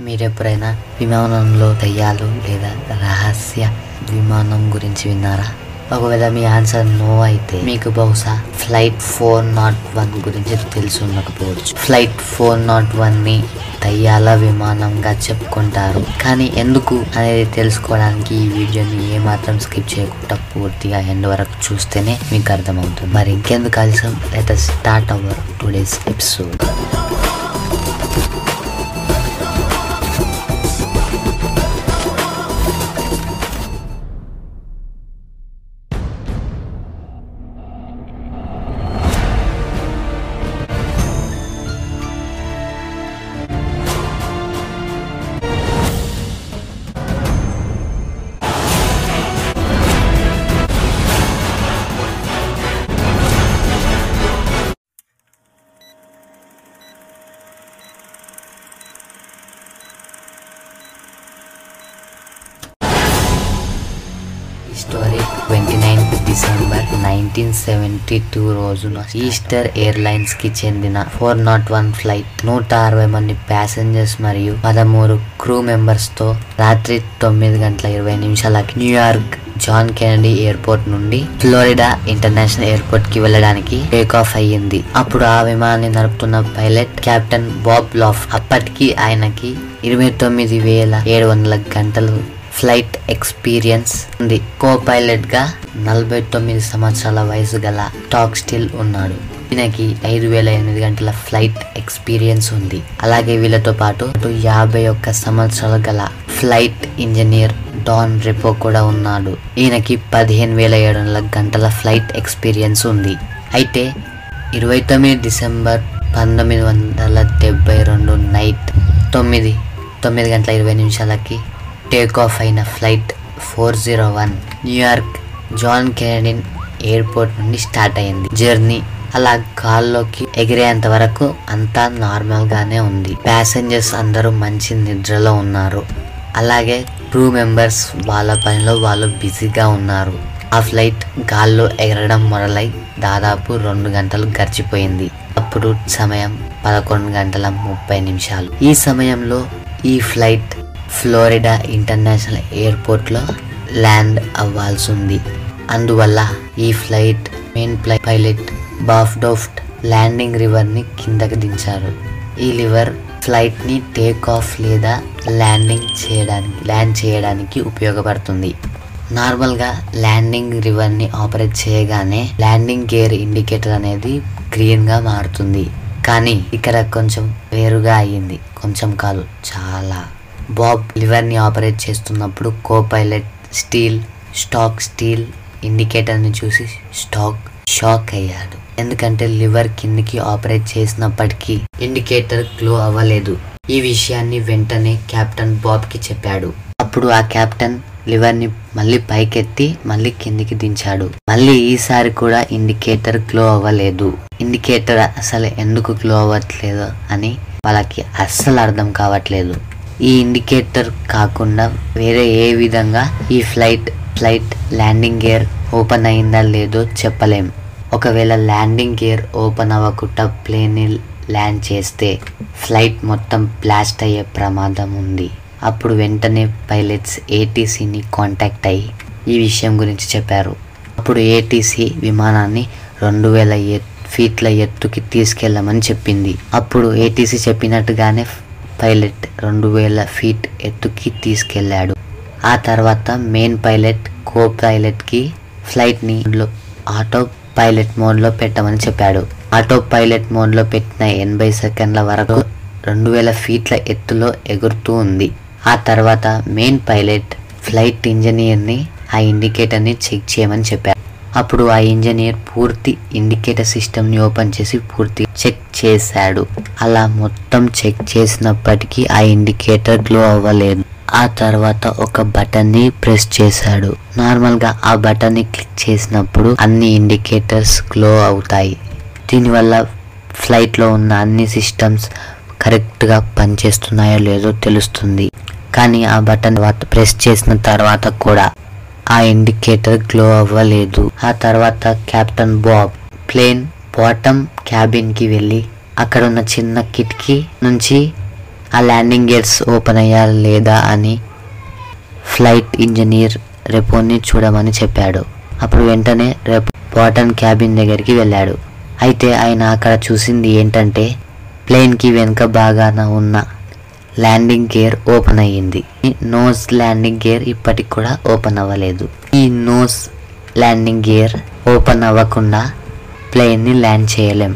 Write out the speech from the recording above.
మీరు ఎప్పుడైనా విమానంలో దయ్యాలు లేదా రహస్య విమానం గురించి విన్నారా? ఒకవేళ మీ ఆన్సర్ నో అయితే మీకు బహుశా ఫ్లైట్ ఫోర్ నాట్ వన్ గురించి తెలిసి ఉండకపోవచ్చు. ఫ్లైట్ ఫోర్ నాట్ వన్ని దయ్యాల విమానంగా చెప్పుకుంటారు. కానీ ఎందుకు అనేది తెలుసుకోవడానికి ఈ వీడియోని ఏమాత్రం స్కిప్ చేయకుండా పూర్తిగా ఎండ్ వరకు చూస్తేనే మీకు అర్థమవుతుంది. మరి ఇంకెందుకు ఆలస్యం? Let start our today's episode historic twenty ninth December nineteen seventy two రోజున ఈస్టర్ ఎయిర్లైన్స్కి చెందిన ఫోర్ నాట్ వన్ ఫ్లైట్ నూట అరవై మంది ప్యాసింజర్స్ మరియు పదమూడు క్రూ మెంబర్స్తో రాత్రి తొమ్మిది గంటల ఇరవై నిమిషాలకి న్యూయార్క్ జాన్ కెనడీ ఎయిర్పోర్ట్ నుండి ఫ్లోరిడా ఇంటర్నేషనల్ ఎయిర్పోర్ట్కి వెళ్ళడానికి టేక్ ఆఫ్ అయ్యింది. అప్పుడు ఆ విమానాన్ని నడుపుతున్న పైలట్ కెప్టెన్ బాబ్ లాఫ్ అప్పటికి ఆయనకి ఇరవై తొమ్మిది వేల ఏడు వందల గంటలు ఫ్లైట్ ఎక్స్పీరియన్స్ ఉంది. కో పైలట్గా నలభై తొమ్మిది సంవత్సరాల వయసు గల టాక్ స్టిల్ ఉన్నాడు. ఈయనకి ఐదు వేల ఎనిమిది గంటల ఫ్లైట్ ఎక్స్పీరియన్స్ ఉంది. అలాగే వీళ్ళతో పాటు యాభై ఒక్క సంవత్సరాల గల ఫ్లైట్ ఇంజనీర్ డాన్ రెపో కూడా ఉన్నాడు. ఈయనకి పదిహేను వేల ఏడు వందల గంటల ఫ్లైట్ ఎక్స్పీరియన్స్ ఉంది. అయితే ఇరవై తొమ్మిది డిసెంబర్ పంతొమ్మిది వందల డెబ్బై రెండు నైట్ తొమ్మిది తొమ్మిది గంటల ఇరవై నిమిషాలకి టేక్ ఆఫ్ అయిన flight four zero one New York John కెనడిన్ airport నుండి స్టార్ట్ అయింది. జర్నీ అలా గాల్లోకి ఎగిరేంత వరకు అంతా నార్మల్ గానే ఉంది. ప్యాసింజర్స్ అందరూ మంచి నిద్రలో ఉన్నారు. అలాగే క్రూ మెంబర్స్ వాళ్ళ పనిలో వాళ్ళు బిజీగా ఉన్నారు. ఆ ఫ్లైట్ గాల్లో ఎగరడం మొదలై దాదాపు రెండు గంటలు గడిచిపోయింది. అప్పుడు సమయం పదకొండు గంటల ముప్పై నిమిషాలు. ఈ సమయంలో ఈ ఫ్లైట్ ఫ్లోరిడా ఇంటర్నేషనల్ ఎయిర్పోర్ట్లో ల్యాండ్ అవ్వాల్సి ఉంది అందువల్ల ఈ ఫ్లైట్ మెయిన్ ఫ్లై పైలట్ బాఫ్డోఫ్ట్ ల్యాండింగ్ రివర్ని కిందకి దించారు. ఈ లివర్ ఫ్లైట్ని టేక్ ఆఫ్ లేదా ల్యాండింగ్ చేయడానికి ల్యాండ్ చేయడానికి ఉపయోగపడుతుంది. నార్మల్గా ల్యాండింగ్ రివర్ని ఆపరేట్ చేయగానే ల్యాండింగ్ గేర్ ఇండికేటర్ అనేది గ్రీన్గా మారుతుంది. కానీ ఇక్కడ కొంచెం వేరుగా అయ్యింది. కొంచెం కాదు చాలా. బాబ్ లివర్ని ఆపరేట్ చేస్తున్నప్పుడు కో పైలట్ స్టీల్ స్టాక్ స్టీల్ ఇండికేటర్ని చూసి స్టాక్ షాక్ అయ్యాడు. ఎందుకంటే లివర్ కిందికి ఆపరేట్ చేసినప్పటికీ ఇండికేటర్ గ్లో అవ్వలేదు. ఈ విషయాన్ని వెంటనే కెప్టెన్ బాబ్కి చెప్పాడు. అప్పుడు ఆ కెప్టెన్ లివర్ని మళ్ళీ పైకెత్తి మళ్ళీ కిందికి దించాడు. మళ్ళీ ఈసారి కూడా ఇండికేటర్ గ్లో అవ్వలేదు. ఇండికేటర్ అసలు ఎందుకు గ్లో అవ్వట్లేదు అని వాళ్ళకి అస్సలు అర్థం కావట్లేదు. ఈ ఇండికేటర్ కాకుండా వేరే ఏ విధంగా ఈ flight flight landing gear open అయిందా లేదో చెప్పలేం. ఒకవేళ ల్యాండింగ్ గేర్ ఓపెన్ అవ్వకుండా ప్లేన్ ల్యాండ్ చేస్తే ఫ్లైట్ మొత్తం బ్లాస్ట్ అయ్యే ప్రమాదం ఉంది. అప్పుడు వెంటనే పైలట్స్ ఏటీసీని కాంటాక్ట్ అయ్యి ఈ విషయం గురించి చెప్పారు. అప్పుడు ఏటీసీ విమానాన్ని రెండు వేల ఫీట్ల ఎత్తుకి తీసుకెళ్ళమని చెప్పింది. అప్పుడు ఏటీసీ చెప్పినట్టుగానే పైలట్ రెండు వేల ఫీట్ ఎత్తుకి తీసుకెళ్ళాడు. ఆ తర్వాత మెయిన్ పైలట్ కో పైలట్కి ఫ్లైట్ని ఆటో పైలట్ మోడ్లో పెట్టమని చెప్పాడు. ఆటో పైలట్ మోడ్లో పెట్టిన ఎనభై సెకండ్ల వరకు రెండు వేల ఫీట్ల ఎత్తులో ఎగురుతూ ఉంది. ఆ తర్వాత మెయిన్ పైలట్ ఫ్లైట్ ఇంజనీర్ని ఆ ఇండికేటర్ని చెక్ చేయమని చెప్పారు అప్పుడు ఆ ఇంజనీర్ పూర్తి ఇండికేటర్ సిస్టమ్ని ఓపెన్ చేసి పూర్తి చెక్ చేశాడు. అలా మొత్తం చెక్ చేసినప్పటికీ ఆ ఇండికేటర్ గ్లో అవ్వలేదు. ఆ తర్వాత ఒక బటన్ని ప్రెస్ చేశాడు. నార్మల్గా ఆ బటన్ని క్లిక్ చేసినప్పుడు అన్ని ఇండికేటర్స్ గ్లో అవుతాయి. దీనివల్ల ఫ్లైట్లో ఉన్న అన్ని సిస్టమ్స్ కరెక్ట్గా పనిచేస్తున్నాయో లేదో తెలుస్తుంది. కానీ ఆ బటన్ ప్రెస్ చేసిన తర్వాత కూడా ఆ ఇండికేటర్ గ్లో అవ్వలేదు. ఆ తర్వాత కెప్టెన్ బాబ్ ప్లేన్ బాటమ్ క్యాబిన్కి వెళ్ళి అక్కడ ఉన్న చిన్న కిటికీ నుంచి ఆ ల్యాండింగ్ గేట్స్ ఓపెన్ అయ్యా లేదా అని ఫ్లైట్ ఇంజనీర్ రెపోని చూడమని చెప్పాడు. అప్పుడు వెంటనే రెపో బాటన్ క్యాబిన్ దగ్గరికి వెళ్ళాడు. అయితే ఆయన అక్కడ చూసింది ఏంటంటే ప్లేన్కి వెనుక భాగాన ఉన్న ల్యాండింగ్ గేర్ ఓపెన్ అయ్యింది. ఈ నోస్ ల్యాండింగ్ గేర్ ఇప్పటికి కూడా ఓపెన్ అవ్వలేదు. ఈ నోస్ ల్యాండింగ్ గేర్ ఓపెన్ అవ్వకుండా ప్లేన్ని ల్యాండ్ చేయలేం.